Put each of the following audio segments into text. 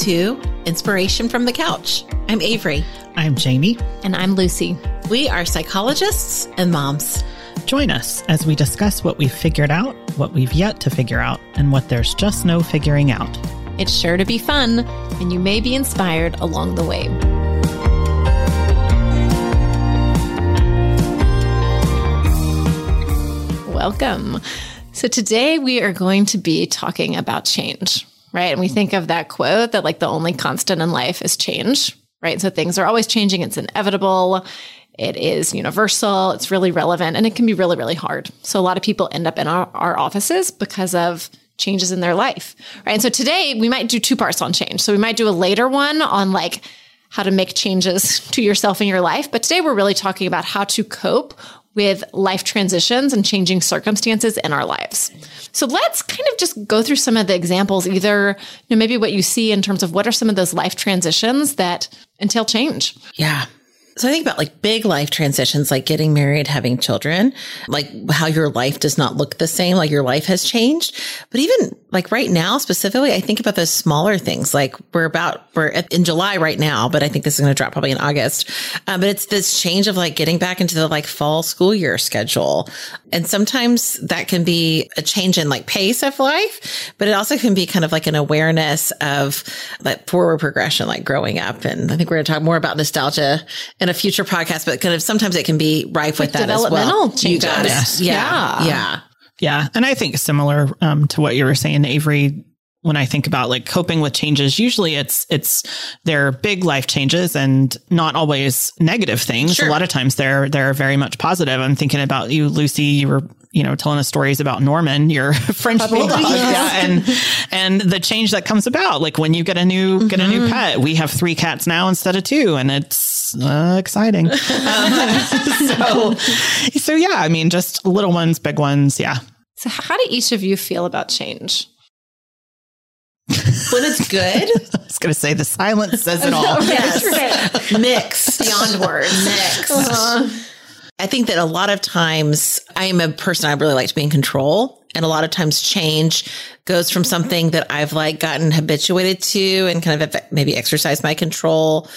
to Inspiration from the Couch. I'm Avery. I'm Jamie. And I'm Lucy. We are psychologists and moms. Join us as we discuss what we've figured out, what we've yet to figure out, and what there's just no figuring out. It's sure to be fun, and you may be inspired along the way. Welcome. So, today we are going to be talking about change, right? And we mm. think of that quote that, like, the only constant in life is change, right? So, things are always changing, it's inevitable. It is universal, it's really relevant, and it can be really, really hard. So, a lot of people end up in our, our offices because of changes in their life, right? And so today we might do two parts on change. So we might do a later one on like how to make changes to yourself in your life. But today we're really talking about how to cope with life transitions and changing circumstances in our lives. So let's kind of just go through some of the examples, either you know, maybe what you see in terms of what are some of those life transitions that entail change. Yeah. So I think about like big life transitions, like getting married, having children, like how your life does not look the same, like your life has changed. But even like right now, specifically, I think about those smaller things. Like we're about, we're in July right now, but I think this is going to drop probably in August. Um, but it's this change of like getting back into the like fall school year schedule. And sometimes that can be a change in like pace of life, but it also can be kind of like an awareness of like forward progression, like growing up. And I think we're going to talk more about nostalgia in a future podcast, but kind of sometimes it can be rife with like that as well. Changes. You got it. Yeah. Yeah. yeah. Yeah. And I think similar um, to what you were saying, Avery, when I think about like coping with changes, usually it's, it's, they're big life changes and not always negative things. Sure. A lot of times they're, they're very much positive. I'm thinking about you, Lucy, you were, you know, telling us stories about Norman, your French bulldog. Yeah. And, and the change that comes about, like when you get a new, mm-hmm. get a new pet, we have three cats now instead of two and it's uh, exciting. um, so, so yeah, I mean, just little ones, big ones. Yeah. So how do each of you feel about change? When it's good. I was going to say the silence says it all. yes. Mixed. Beyond words. Mixed. Uh-huh. I think that a lot of times I am a person I really like to be in control. And a lot of times change goes from something that I've like gotten habituated to and kind of maybe exercise my control.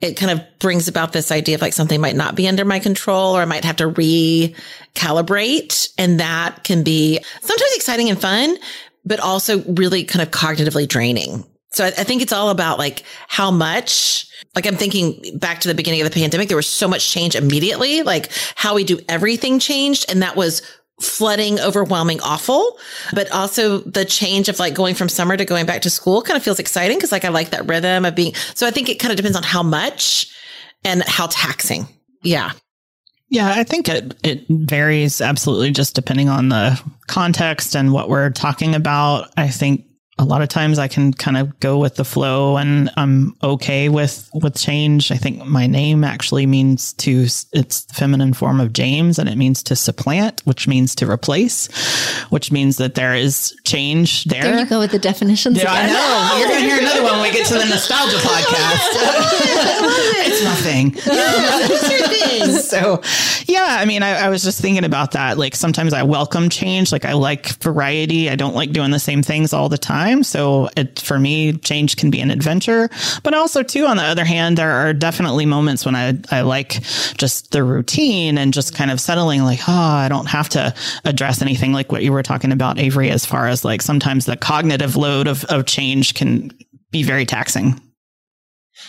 It kind of brings about this idea of like something might not be under my control or I might have to recalibrate. And that can be sometimes exciting and fun, but also really kind of cognitively draining. So I, I, think it's all about like how much, like I'm thinking back to the beginning of the pandemic, there was so much change immediately, like how we do everything changed. And that was flooding, overwhelming, awful. But also the change of like going from summer to going back to school kind of feels exciting because like I like that rhythm of being, so I think it kind of depends on how much and how taxing. Yeah. Yeah, I think it it varies absolutely just depending on the context and what we're talking about. I think a lot of times I can kind of go with the flow and I'm okay with with change. I think my name actually means to it's the feminine form of James and it means to supplant, which means to replace, which means that there is change there. There you go with the definitions. Yeah, again. I know. You're going to hear another one when we get to the nostalgia podcast. Yeah, so, yeah, I mean, I, I was just thinking about that. Like sometimes I welcome change. Like I like variety. I don't like doing the same things all the time time. So it, for me, change can be an adventure, but also too, on the other hand, there are definitely moments when I, I like just the routine and just kind of settling like, oh, I don't have to address anything like what you were talking about, Avery, as far as like sometimes the cognitive load of, of change can be very taxing.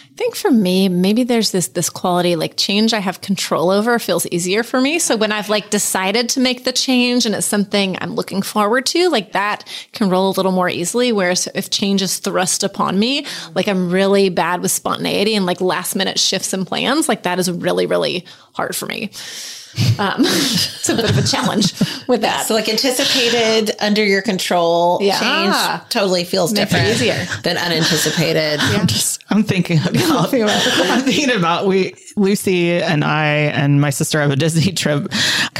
I think for me, maybe there's this this quality like change I have control over feels easier for me. So when I've like decided to make the change and it's something I'm looking forward to, like that can roll a little more easily. Whereas if change is thrust upon me, like I'm really bad with spontaneity and like last minute shifts and plans, like that is really, really hard for me. Um, it's a bit of a challenge with that. So, like anticipated, under your control yeah. change totally feels Make different easier. than unanticipated. Yeah. I'm just, I'm thinking about, I'm thinking about we, Lucy and I and my sister have a Disney trip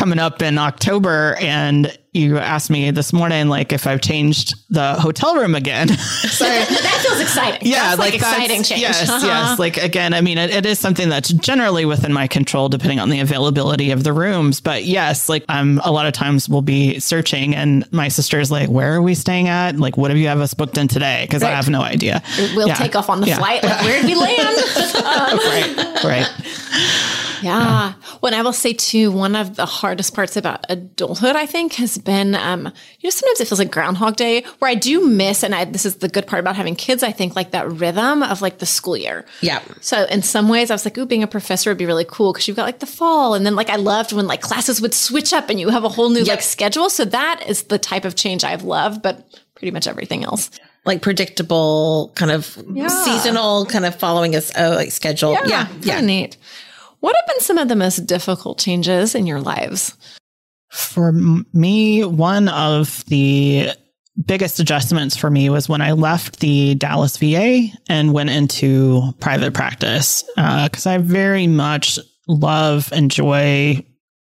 coming up in October and you asked me this morning, like if I've changed the hotel room again. so that feels exciting. Yeah, that's like, like exciting change. Yes, uh-huh. yes. Like again, I mean, it, it is something that's generally within my control, depending on the availability of the rooms. But yes, like I'm a lot of times we'll be searching, and my sister's like, "Where are we staying at? Like, what have you have us booked in today?" Because right. I have no idea. We'll yeah. take off on the yeah. flight. Like, where did we land? um. right, right. Yeah. Well, I will say too, one of the hardest parts about adulthood, I think, has been, um, you know, sometimes it feels like Groundhog Day where I do miss, and I, this is the good part about having kids, I think, like that rhythm of like the school year. Yeah. So in some ways, I was like, ooh, being a professor would be really cool because you've got like the fall. And then like I loved when like classes would switch up and you have a whole new yep. like schedule. So that is the type of change I've loved, but pretty much everything else like predictable kind of yeah. seasonal kind of following a uh, like schedule. Yeah. Yeah. yeah. Neat. What have been some of the most difficult changes in your lives? For me, one of the biggest adjustments for me was when I left the Dallas VA and went into private practice because uh, I very much love, enjoy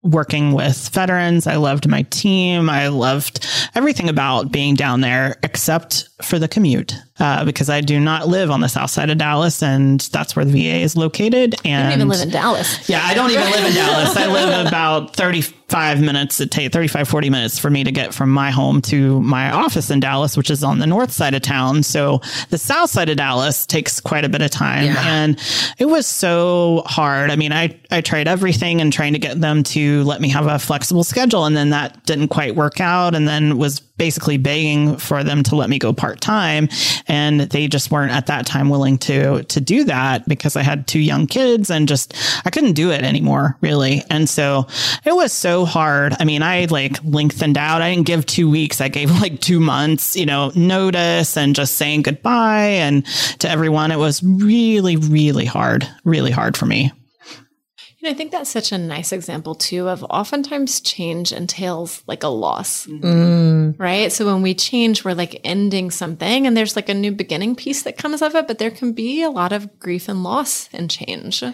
working with veterans. I loved my team. I loved everything about being down there except for the commute uh, because I do not live on the south side of Dallas and that's where the VA is located. And you don't even live in Dallas. Yeah, I don't even live in Dallas. I live about 35 minutes, it takes 35, 40 minutes for me to get from my home to my office in Dallas, which is on the north side of town. So the south side of Dallas takes quite a bit of time. Yeah. And it was so hard. I mean, I, I tried everything and trying to get them to let me have a flexible schedule. And then that didn't quite work out. And then was basically begging for them to let me go part time. And they just weren't at that time willing to, to do that because I had two young kids and just, I couldn't do it anymore really. And so it was so hard. I mean, I like lengthened out. I didn't give two weeks. I gave like two months, you know, notice and just saying goodbye. And to everyone, it was really, really hard, really hard for me. You know, I think that's such a nice example too of oftentimes change entails like a loss, mm. right? So when we change, we're like ending something and there's like a new beginning piece that comes of it, but there can be a lot of grief and loss and change.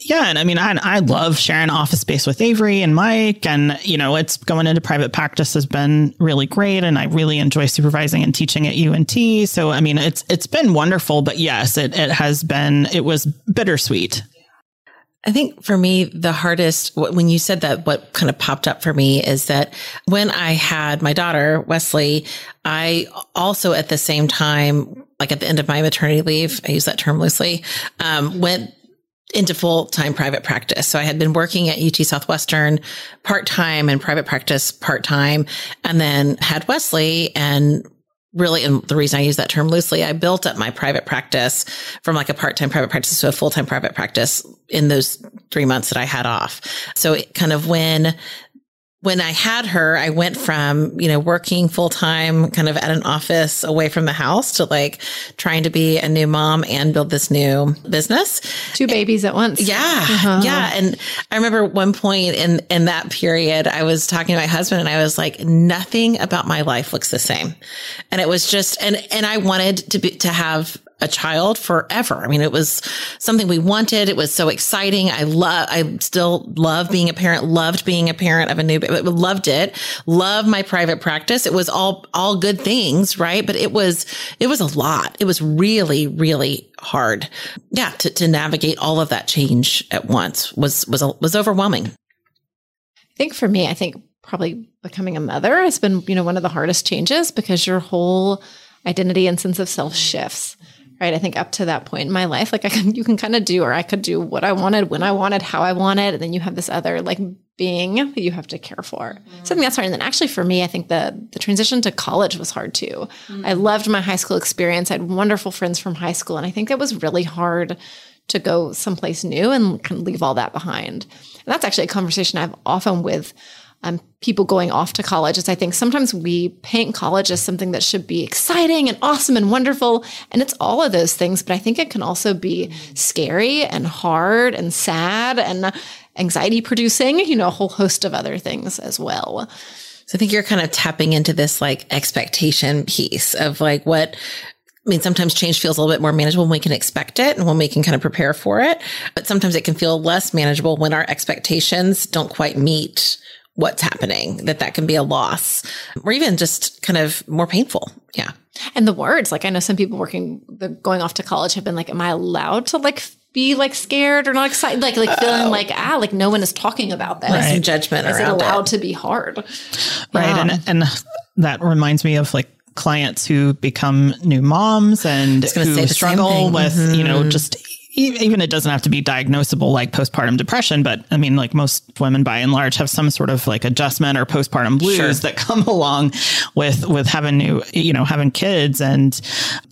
Yeah, and I mean, I I love sharing office space with Avery and Mike, and you know, it's going into private practice has been really great, and I really enjoy supervising and teaching at UNT. So, I mean, it's it's been wonderful, but yes, it it has been it was bittersweet I think for me, the hardest, when you said that, what kind of popped up for me is that when I had my daughter, Wesley, I also at the same time, like at the end of my maternity leave, I use that term loosely, um, went into full time private practice. So I had been working at UT Southwestern part time and private practice part time and then had Wesley and really, and the reason I use that term loosely, I built up my private practice from like a part-time private practice to a full-time private practice in those three months that I had off. So it kind of when when I had her, I went from, you know, working full time kind of at an office away from the house to like trying to be a new mom and build this new business. Two babies at once. Yeah. Uh-huh. Yeah. And I remember one point in, in that period, I was talking to my husband and I was like, nothing about my life looks the same. And it was just, and, and I wanted to be, to have a child forever. I mean, it was something we wanted. It was so exciting. I love, I still love being a parent, loved being a parent of a new, loved it, love my private practice. It was all, all good things, right? But it was, it was a lot. It was really, really hard. Yeah. To, to navigate all of that change at once was, was, was overwhelming. I think for me, I think probably becoming a mother has been, you know, one of the hardest changes because your whole identity and sense of self shifts right? I think up to that point in my life, like I can, you can kind of do, or I could do what I wanted, when I wanted, how I wanted. And then you have this other like being that you have to care for. Mm-hmm. Something that's hard. And then actually for me, I think the, the transition to college was hard too. Mm-hmm. I loved my high school experience. I had wonderful friends from high school. And I think it was really hard to go someplace new and kind of leave all that behind. And that's actually a conversation I've often with um, people going off to college is I think sometimes we paint college as something that should be exciting and awesome and wonderful. And it's all of those things, but I think it can also be scary and hard and sad and anxiety producing, you know, a whole host of other things as well. So I think you're kind of tapping into this like expectation piece of like what I mean, sometimes change feels a little bit more manageable when we can expect it and when we can kind of prepare for it. But sometimes it can feel less manageable when our expectations don't quite meet what's happening, that that can be a loss or even just kind of more painful. Yeah. And the words, like I know some people working, the, going off to college have been like, am I allowed to like be like scared or not excited? Like, like feeling like, ah, like no one is talking about this. Right. Some judgment Is it allowed it. to be hard? Right. Yeah. And, and that reminds me of like clients who become new moms and who say the same struggle with, you know, just e- even it doesn't have to be diagnosable like postpartum depression, but I mean, like most women by and large have some sort of like adjustment or postpartum blues Sure. that come along with, with having new, you know, having kids. And,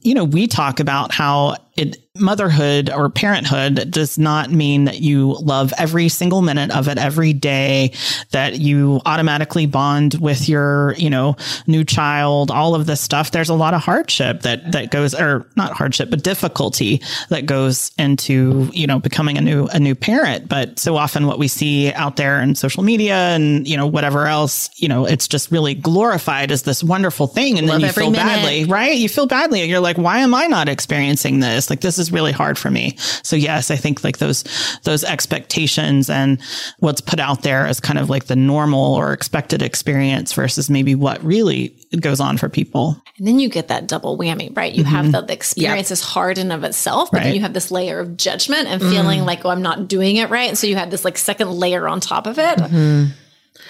you know, we talk about how it, motherhood or parenthood does not mean that you love every single minute of it every day, that you automatically bond with your, you know, new child, all of this stuff. There's a lot of hardship that, that goes, or not hardship, but difficulty that goes into, you know, becoming a new, a new parent. But so often what we see out there in social media and, you know, whatever else, you know, it's just really glorified as this wonderful thing. And Love then you feel minute. badly, right? You feel badly. You're like, why am I not experiencing this? Like, this is really hard for me. So yes, I think like those, those expectations and what's put out there as kind of like the normal or expected experience versus maybe what really goes on for people. And then you get that double whammy, right? You have mm-hmm. the, the experience is hard in of itself, but then you have this layer of judgment and feeling mm. like, oh, I'm not doing it right. And so you have this like second layer on top of it. Mm-hmm.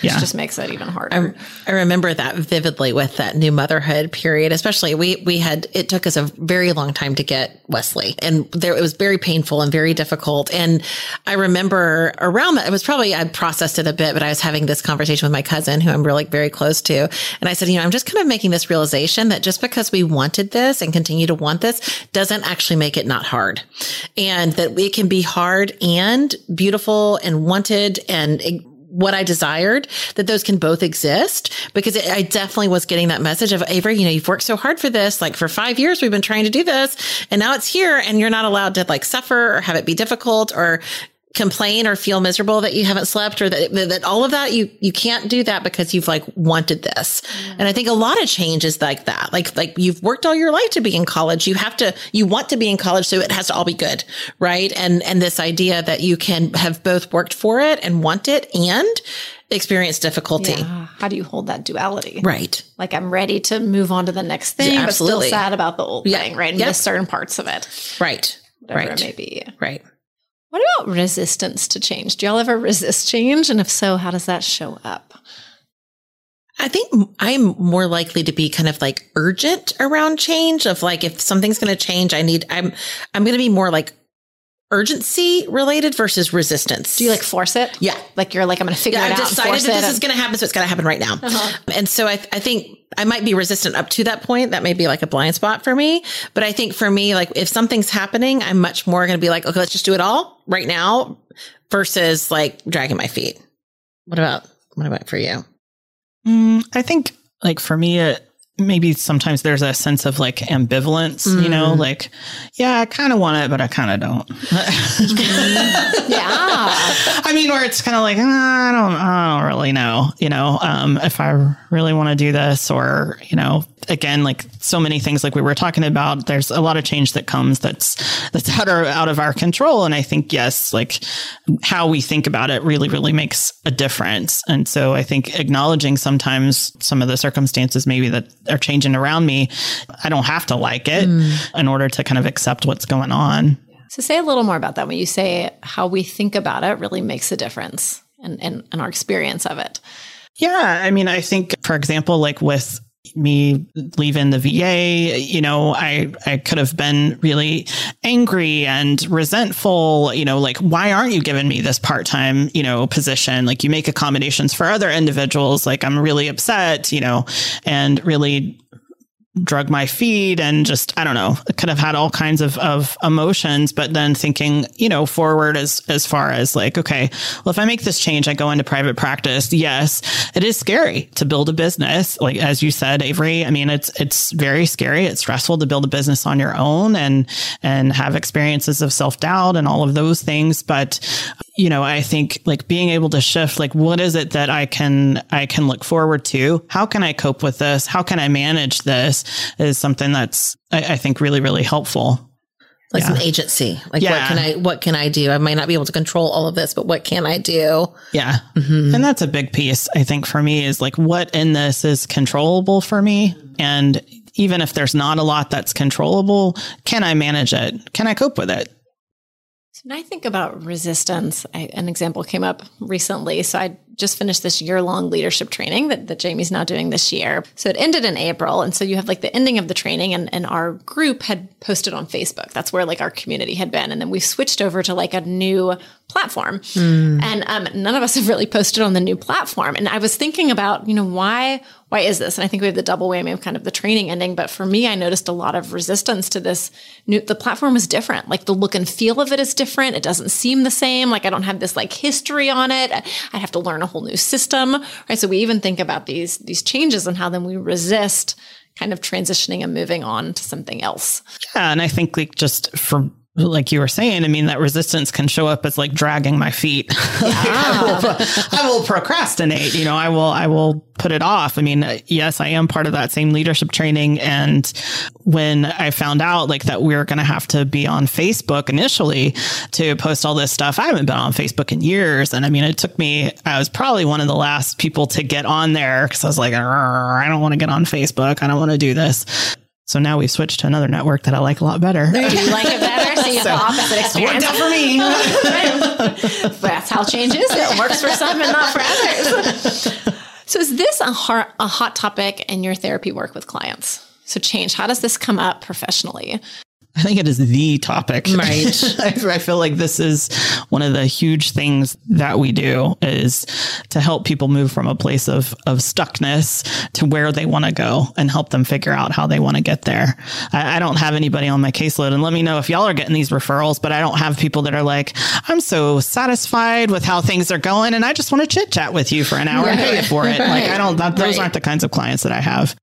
Yeah. Just makes it even harder. I remember that vividly with that new motherhood period, especially we, we had, it took us a very long time to get Wesley and there, it was very painful and very difficult. And I remember around that, it was probably, I'd processed it a bit, but I was having this conversation with my cousin who I'm really very close to. And I said, you know, I'm just kind of making this realization that just because we wanted this and continue to want this doesn't actually make it not hard. And that it can be hard and beautiful and wanted and what I desired, that those can both exist because it, I definitely was getting that message of Avery, you know, you've worked so hard for this. Like for five years, we've been trying to do this and now it's here and you're not allowed to like suffer or have it be difficult or complain or feel miserable that you haven't slept or that, that all of that you you can't do that because you've like wanted this and i think a lot of change is like that like like you've worked all your life to be in college you have to you want to be in college so it has to all be good right and and this idea that you can have both worked for it and want it and experience difficulty Yeah. How do you hold that duality? right Like I'm ready to move on to the next thing, Yeah, but still sad about the old Yeah. thing, right? And Yep. miss certain parts of it, right whatever right it may be. right What about resistance to change? Do y'all ever resist change? And if so, how does that show up? I think I'm more likely to be kind of like urgent around change of like if something's going to change, I need I'm I'm going to be more like urgency related versus resistance. Do you like force it? Yeah. Like you're like, I'm going to figure Yeah, it I've out. and decided that this and- is going to happen, so it's going to happen right now. Uh-huh. And so I, I think I might be resistant up to that point. That may be like a blind spot for me. But I think for me, like if something's happening, I'm much more going to be like, okay, let's just do it all right now versus like dragging my feet. What about, what about for you? Mm, I think like for me, it, maybe sometimes there's a sense of like ambivalence, you know, like, yeah, I kind of want it, but I kind of don't. yeah. I mean, where it's kind of like, "Uh, I don't, I don't really know, you know, um, if I really want to do this or, you know, again, like so many things like we were talking about, there's a lot of change that comes that's, that's out of, out of our control. And I think, yes, like how we think about it really, really makes a difference. And so I think acknowledging sometimes some of the circumstances maybe that are changing around me, I don't have to like it mm. in order to kind of accept what's going on. So say a little more about that when you say how we think about it really makes a difference and and, and our experience of it. Yeah. I mean, I think, for example, like with me leaving the VA, you know, I, I could have been really angry and resentful, you know, like, why aren't you giving me this part time, you know, position? Like, you make accommodations for other individuals. Like, I'm really upset, you know, and really drug my feed and just I don't know could have had all kinds of of emotions but then thinking you know forward as as far as like okay well if I make this change I go into private practice yes it is scary to build a business. Like as you said Avery I mean it's it's very scary. It's stressful to build a business on your own and and have experiences of self-doubt and all of those things. But you know, I think like being able to shift, like, what is it that I can, I can look forward to? How can I cope with this? How can I manage this is something that's, I, I think really, really helpful. Like Yeah. some agency. Like Yeah. what can I what can I do? I might not be able to control all of this, but what can I do? Yeah. Mm-hmm. And that's a big piece, I think, for me is like what in this is controllable for me. And even if there's not a lot that's controllable, can I manage it? Can I cope with it? When I think about resistance, I, an example came up recently. So I just finished this year long leadership training that, that Jamie's now doing this year. So it ended in April. And so you have like the ending of the training and, and our group had posted on Facebook. That's where like our community had been. And then we switched over to like a new platform. And um, none of us have really posted on the new platform. And I was thinking about, you know, why why is this? And I think we have the double whammy of kind of the training ending. But for me, I noticed a lot of resistance to this new, the platform is different. Like the look and feel of it is different. It doesn't seem the same. Like I don't have this like history on it. I have to learn a whole new system. Right. So we even think about these, these changes and how then we resist kind of transitioning and moving on to something else. Yeah. And I think like just for, like you were saying, I mean, that resistance can show up as like dragging my feet. Like, I, will, I will procrastinate, you know, I will, I will put it off. I mean, yes, I am part of that same leadership training. And when I found out like that we are going to have to be on Facebook initially to post all this stuff, I haven't been on Facebook in years. And I mean, it took me, I was probably one of the last people to get on there because I was like, I don't want to get on Facebook. I don't want to do this. So now we've switched to another network that I like a lot better. You like it better? So you have the opposite experience. for me. That's how change is. It works for some and not for others. So is this a hot, a hot topic in your therapy work with clients? So change, how does this come up professionally? I think it is the topic. Right. I, I feel like this is one of the huge things that we do is to help people move from a place of, of stuckness to where they want to go and help them figure out how they want to get there. I, I don't have anybody on my caseload and let me know if y'all are getting these referrals, but I don't have people that are like, I'm so satisfied with how things are going and I just want to chit chat with you for an hour and pay you for it. Like I don't, that, those Right. aren't the kinds of clients that I have.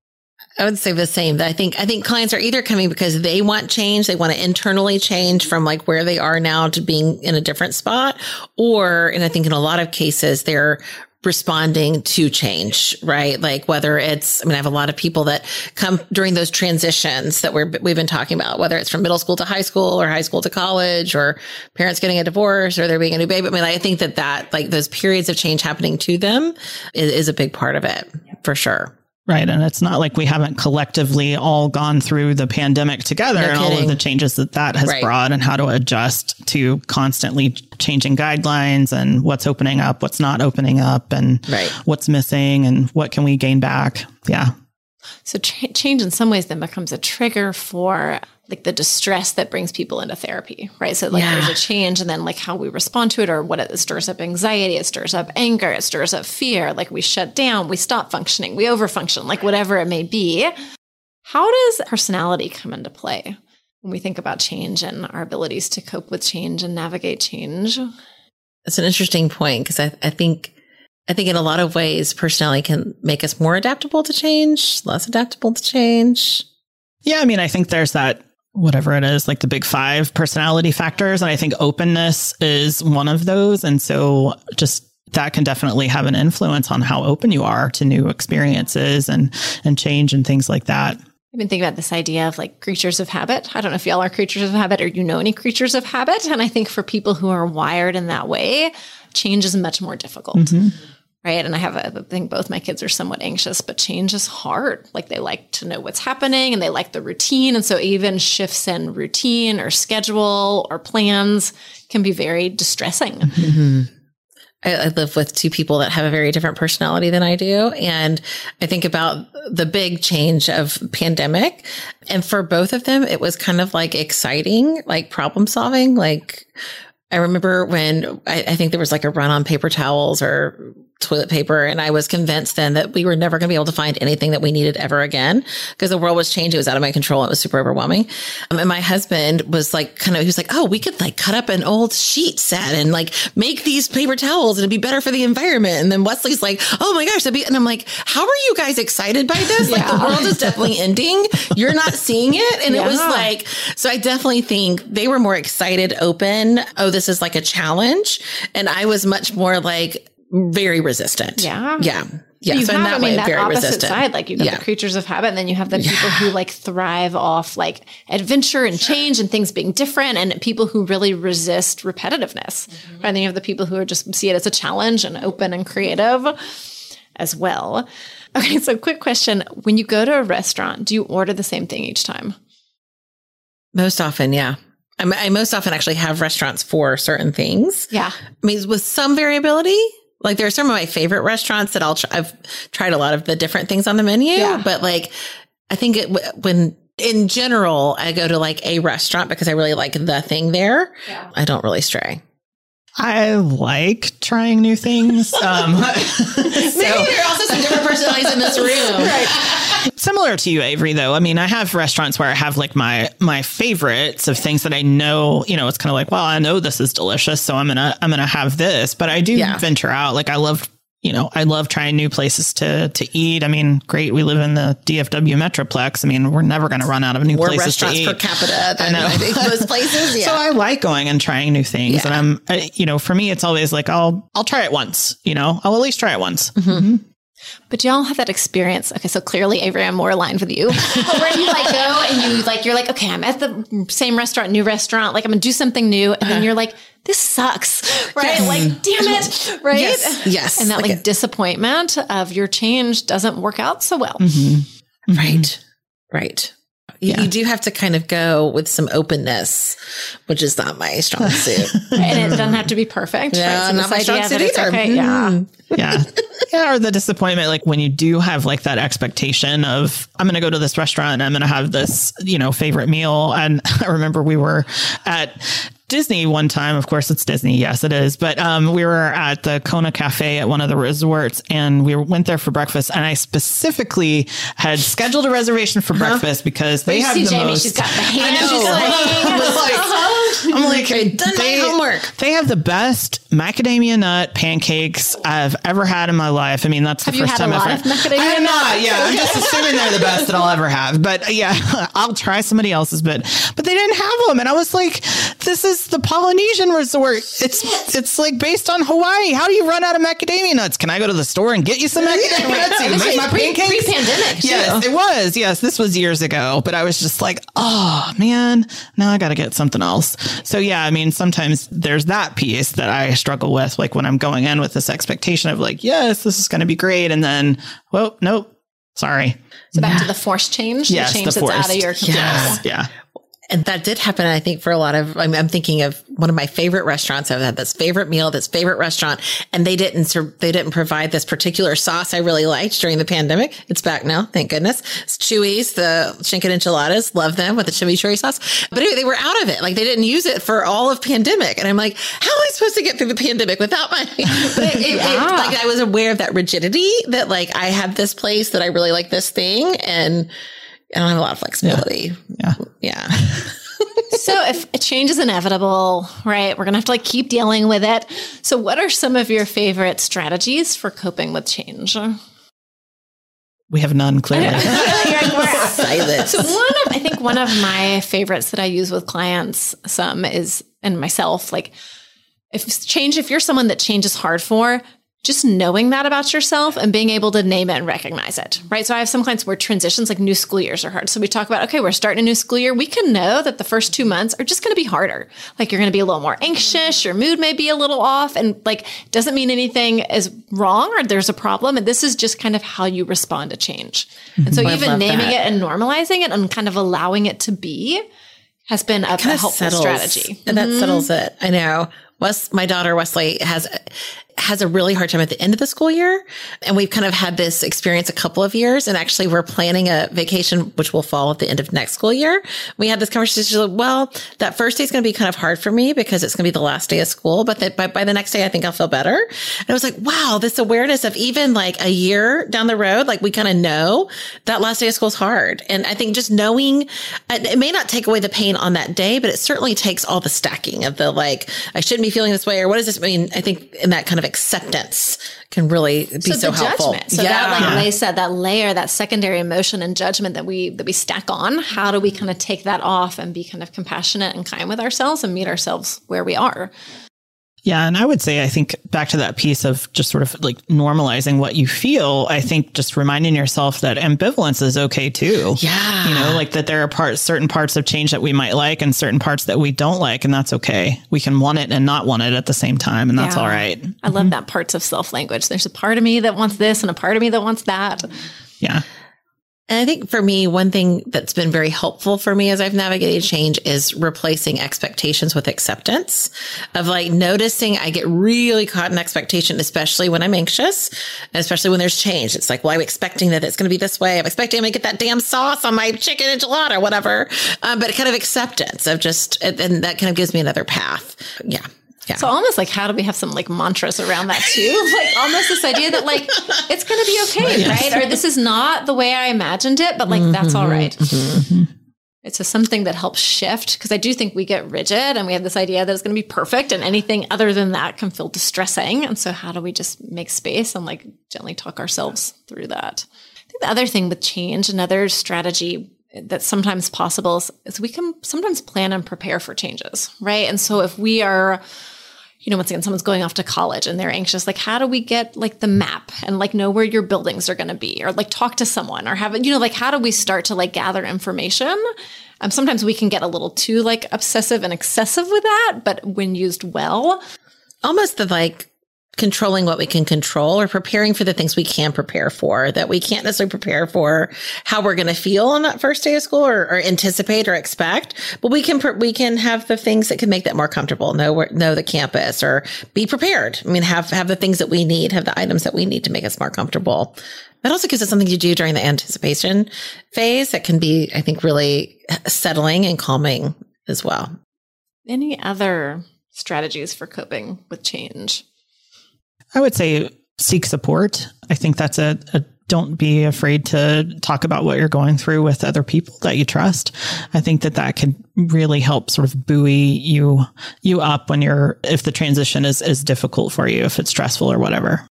I would say the same. That I think I think clients are either coming because they want change, they want to internally change from like where they are now to being in a different spot, or and I think in a lot of cases they're responding to change, right? Like whether it's, I mean, I have a lot of people that come during those transitions that we're, we've been talking about, whether it's from middle school to high school or high school to college or parents getting a divorce or there being a new baby. I mean, I think that that, like those periods of change happening to them is, is a big part of it for sure. Right. And it's not like we haven't collectively all gone through the pandemic together No and all of the changes that that has Right. brought and how to adjust to constantly changing guidelines and what's opening up, what's not opening up and Right. what's missing and what can we gain back. Yeah. So ch- change in some ways then becomes a trigger for like the distress that brings people into therapy, right? So like Yeah. there's a change and then like how we respond to it or what it, it stirs up anxiety, it stirs up anger, it stirs up fear, like we shut down, we stop functioning, we overfunction, like whatever it may be. How does personality come into play when we think about change and our abilities to cope with change and navigate change? It's an interesting point because I, I think I think in a lot of ways personality can make us more adaptable to change, less adaptable to change. Yeah. I mean, I think there's that whatever it is, like the big five personality factors. And I think openness is one of those. And so just that can definitely have an influence on how open you are to new experiences and, and change and things like that. I've been thinking about this idea of like creatures of habit. I don't know if y'all are creatures of habit or you know any creatures of habit. And I think for people who are wired in that way, change is much more difficult. Mm-hmm. Right. And I have, a, I think both my kids are somewhat anxious, but change is hard. Like they like to know what's happening and they like the routine. And so even shifts in routine or schedule or plans can be very distressing. Mm-hmm. I, I live with two people that have a very different personality than I do. And I think about the big change of pandemic. And for both of them, it was kind of like exciting, like problem solving. Like I remember when I, I think there was like a run on paper towels or toilet paper. And I was convinced then that we were never going to be able to find anything that we needed ever again because the world was changing. It was out of my control. It was super overwhelming. Um, and my husband was like, kind of, he was like, Oh, we could like cut up an old sheet set and like make these paper towels and it'd be better for the environment. And then Wesley's like, Oh my gosh. Be, and I'm like, how are you guys excited by this? Like the world is definitely ending. You're not seeing it. And yeah. it was like, so I definitely think they were more excited, open. Oh, this is like a challenge. And I was much more like, very resistant. Yeah. Yeah. Yeah. You so have, I mean, way, that opposite resistant. side. Like you've got yeah. the creatures of habit, and then you have the people yeah. who like thrive off like adventure and change and things being different, and people who really resist repetitiveness. Mm-hmm. And then you have the people who are just see it as a challenge and open and creative as well. Okay, so quick question. When you go to a restaurant, do you order the same thing each time? Most often, yeah. I most often actually have restaurants for certain things. Yeah. I mean, with some variability, like there are some of my favorite restaurants that I'll try, I've tried a lot of the different things on the menu, yeah. but like I think it, when in general I go to like a restaurant because I really like the thing there. Yeah. I don't really stray. I like trying new things. Um, so, there are also some different personalities in this room. right. Similar to you, Avery, though. I mean, I have restaurants where I have like my my favorites of things that I know. You know, it's kind of like, well, I know this is delicious, so I'm gonna I'm gonna have this. But I do yeah. venture out. Like I love you know, I love trying new places to to eat. I mean, great, we live in the DFW Metroplex. I mean, we're never going to run out of new More places to eat per capita. I know those places. Yeah. so I like going and trying new things, yeah. and I'm, I, you know, for me, it's always like I'll I'll try it once. You know, I'll at least try it once. Mm-hmm. Mm-hmm. But y'all have that experience. Okay, so clearly, Avery, I'm more aligned with you. where you like go and you like, you're like, okay, I'm at the same restaurant, new restaurant. Like I'm gonna do something new, and then uh-huh. you're like, this sucks, right? Yes. Like, damn it, right? Yes, yes. And that like, like disappointment of your change doesn't work out so well, mm-hmm. right? Mm-hmm. Right. Yeah. You do have to kind of go with some openness, which is not my strong suit. and it doesn't have to be perfect. Yeah, right? so not my strong suit either. Okay, yeah. yeah. Yeah. Or the disappointment, like when you do have like that expectation of, I'm going to go to this restaurant and I'm going to have this, you know, favorite meal. And I remember we were at Disney one time. Of course, it's Disney. Yes, it is. But um, we were at the Kona Cafe at one of the resorts, and we went there for breakfast. And I specifically had scheduled a reservation for uh-huh. breakfast because they have the Jamie, most. She's got the. I'm like, I'm like done they, my homework. They have the best macadamia nut pancakes I've ever had in my life. I mean, that's have the first time I've had macadamia I have not. Yeah, I'm just assuming they're the best that I'll ever have. But yeah, I'll try somebody else's. But but they didn't have them, and I was like, this is the Polynesian resort. It's it's like based on Hawaii. How do you run out of macadamia nuts? Can I go to the store and get you some macadamia nuts? You make my pre, pancakes. Pre-pandemic. Yes, it was. Yes, this was years ago. But I was just like, oh man, now I got to get something else. So yeah, I mean, sometimes there's that piece that I struggle with, like when I'm going in with this expectation of like, yes, this is going to be great, and then, well, nope. Sorry. So back yeah. to the force change. Yes, the change the that's out of your control. Yes. Yeah. And that did happen, I think, for a lot of, I'm, I'm, thinking of one of my favorite restaurants. I've had this favorite meal, this favorite restaurant, and they didn't, they didn't provide this particular sauce I really liked during the pandemic. It's back now. Thank goodness. It's Chuy's, the chicken enchiladas. Love them with the chimichurri sauce. But anyway, they were out of it. Like they didn't use it for all of pandemic. And I'm like, how am I supposed to get through the pandemic without my, but it, it, yeah. it, like I was aware of that rigidity that like I have this place that I really like this thing and, I don't have a lot of flexibility. Yeah. Yeah. so if a change is inevitable, right, we're going to have to like keep dealing with it. So what are some of your favorite strategies for coping with change? We have none clearly. Silence. So one of I think one of my favorites that I use with clients some is and myself like if change if you're someone that change is hard for, just knowing that about yourself and being able to name it and recognize it, right? So I have some clients where transitions like new school years are hard. So we talk about, okay, we're starting a new school year. We can know that the first two months are just going to be harder. Like you're going to be a little more anxious. Your mood may be a little off and like doesn't mean anything is wrong or there's a problem. And this is just kind of how you respond to change. And so even naming that. it and normalizing it and kind of allowing it to be has been a, a helpful settles, strategy. And that mm-hmm. settles it. I know. Wes, my daughter Wesley has has a really hard time at the end of the school year. And we've kind of had this experience a couple of years. And actually, we're planning a vacation, which will fall at the end of next school year. We had this conversation. Well, that first day is going to be kind of hard for me because it's going to be the last day of school. But that by, by the next day, I think I'll feel better. And I was like, wow, this awareness of even like a year down the road, like we kind of know that last day of school is hard. And I think just knowing it may not take away the pain on that day, but it certainly takes all the stacking of the like, I shouldn't be feeling this way or what does this mean? I think in that kind of acceptance can really be so, so helpful. Judgment. So yeah. that, like Leigh said, that layer, that secondary emotion and judgment that we that we stack on, how do we kind of take that off and be kind of compassionate and kind with ourselves and meet ourselves where we are? Yeah. And I would say, I think back to that piece of just sort of like normalizing what you feel, I think just reminding yourself that ambivalence is okay too. Yeah. You know, like that there are parts, certain parts of change that we might like and certain parts that we don't like. And that's okay. We can want it and not want it at the same time. And that's yeah. all right. I love mm-hmm. that parts of self language. There's a part of me that wants this and a part of me that wants that. Yeah. And I think for me, one thing that's been very helpful for me as I've navigated change is replacing expectations with acceptance of like noticing I get really caught in expectation, especially when I'm anxious and especially when there's change. It's like, well, I'm expecting that it's going to be this way. I'm expecting I'm going to get that damn sauce on my chicken enchilada or whatever. Um, but kind of acceptance of just, and that kind of gives me another path. Yeah. Yeah. So almost like how do we have some like mantras around that too? like almost this idea that like it's going to be okay, yes. right? Or this is not the way I imagined it, but like mm-hmm, that's all right. mm-hmm. It's just something that helps shift because I do think we get rigid and we have this idea that it's going to be perfect and anything other than that can feel distressing. And so how do we just make space and like gently talk ourselves through that? I think the other thing with change, another strategy that's sometimes possible is, is we can sometimes plan and prepare for changes, right? And so if we are you know, once again, someone's going off to college and they're anxious, like, how do we get like the map and like know where your buildings are going to be or like talk to someone or have it, you know, like, how do we start to like gather information? Um, sometimes we can get a little too like obsessive and excessive with that, but when used well, almost the like controlling what we can control or preparing for the things we can prepare for that we can't necessarily prepare for how we're going to feel on that first day of school or, or, anticipate or expect. But we can we can have the things that can make that more comfortable know know the campus or be prepared. I mean have have the things that we need have the items that we need to make us more comfortable. That also gives us something to do during the anticipation phase that can be i think really settling and calming as well. Any other strategies for coping with change I would say seek support. I think that's a, a don't be afraid to talk about what you're going through with other people that you trust. I think that that can really help sort of buoy you you up when you're if the transition is is difficult for you, if it's stressful or whatever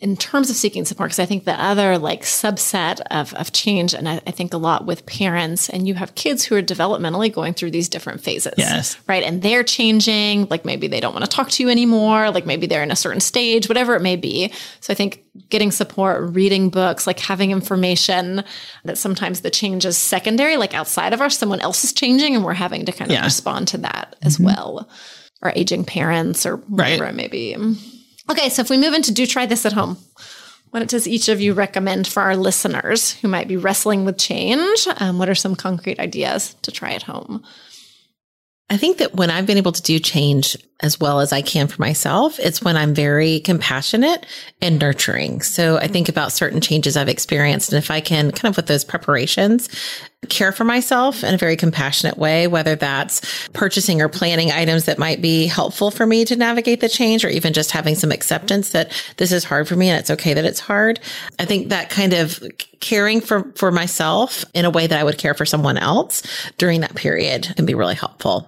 in terms of seeking support, because I think the other like subset of, of change, and I, I, think a lot with parents, and you have kids who are developmentally going through these different phases. Yes. Right. And they're changing, like maybe they don't want to talk to you anymore, like maybe they're in a certain stage, whatever it may be. So I think getting support, reading books, like having information that sometimes the change is secondary, like outside of us, someone else is changing, and we're having to kind of yeah. respond to that as mm-hmm. well. Or aging parents or whatever right. it may be. Okay, so if we move into do try this at home, what does each of you recommend for our listeners who might be wrestling with change? Um, what are some concrete ideas to try at home? I think that when I've been able to do change as well as I can for myself, it's when I'm very compassionate and nurturing. So I think about certain changes I've experienced. And if I can kind of with those preparations, care for myself in a very compassionate way, whether that's purchasing or planning items that might be helpful for me to navigate the change or even just having some acceptance that this is hard for me and it's okay that it's hard. I think that kind of caring for, for myself in a way that I would care for someone else during that period can be really helpful.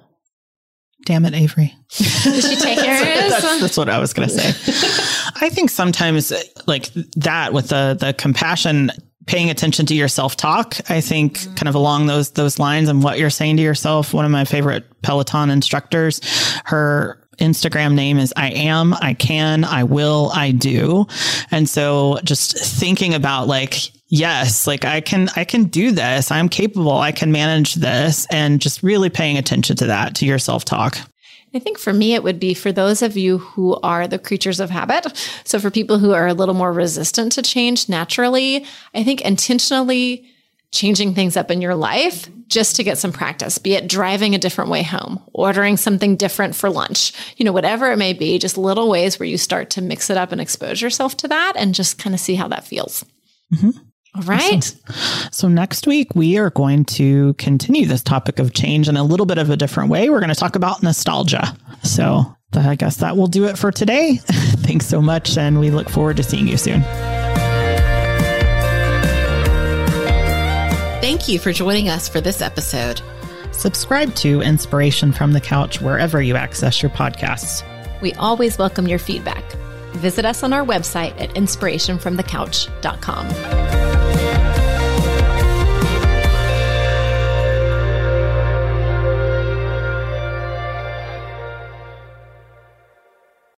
Damn it, Avery. Did she take yours? that's, that's what I was going to say. I think sometimes like that with the, the compassion, paying attention to your self talk, I think mm-hmm. kind of along those, those lines and what you're saying to yourself. One of my favorite Peloton instructors, her Instagram name is I am, I can, I will, I do. And so just thinking about like, yes, like I can, I can do this. I'm capable. I can manage this and just really paying attention to that, to your self talk. I think for me, it would be for those of you who are the creatures of habit. So for people who are a little more resistant to change naturally, I think intentionally changing things up in your life just to get some practice, be it driving a different way home, ordering something different for lunch, you know, whatever it may be, just little ways where you start to mix it up and expose yourself to that and just kind of see how that feels. Mm-hmm. All right. Awesome. So next week we are going to continue this topic of change in a little bit of a different way. We're going to talk about nostalgia. So I guess that will do it for today. Thanks so much. And we look forward to seeing you soon. Thank you for joining us for this episode. Subscribe to Inspiration from the Couch wherever you access your podcasts. We always welcome your feedback visit us on our website at inspirationfromthecouch.com.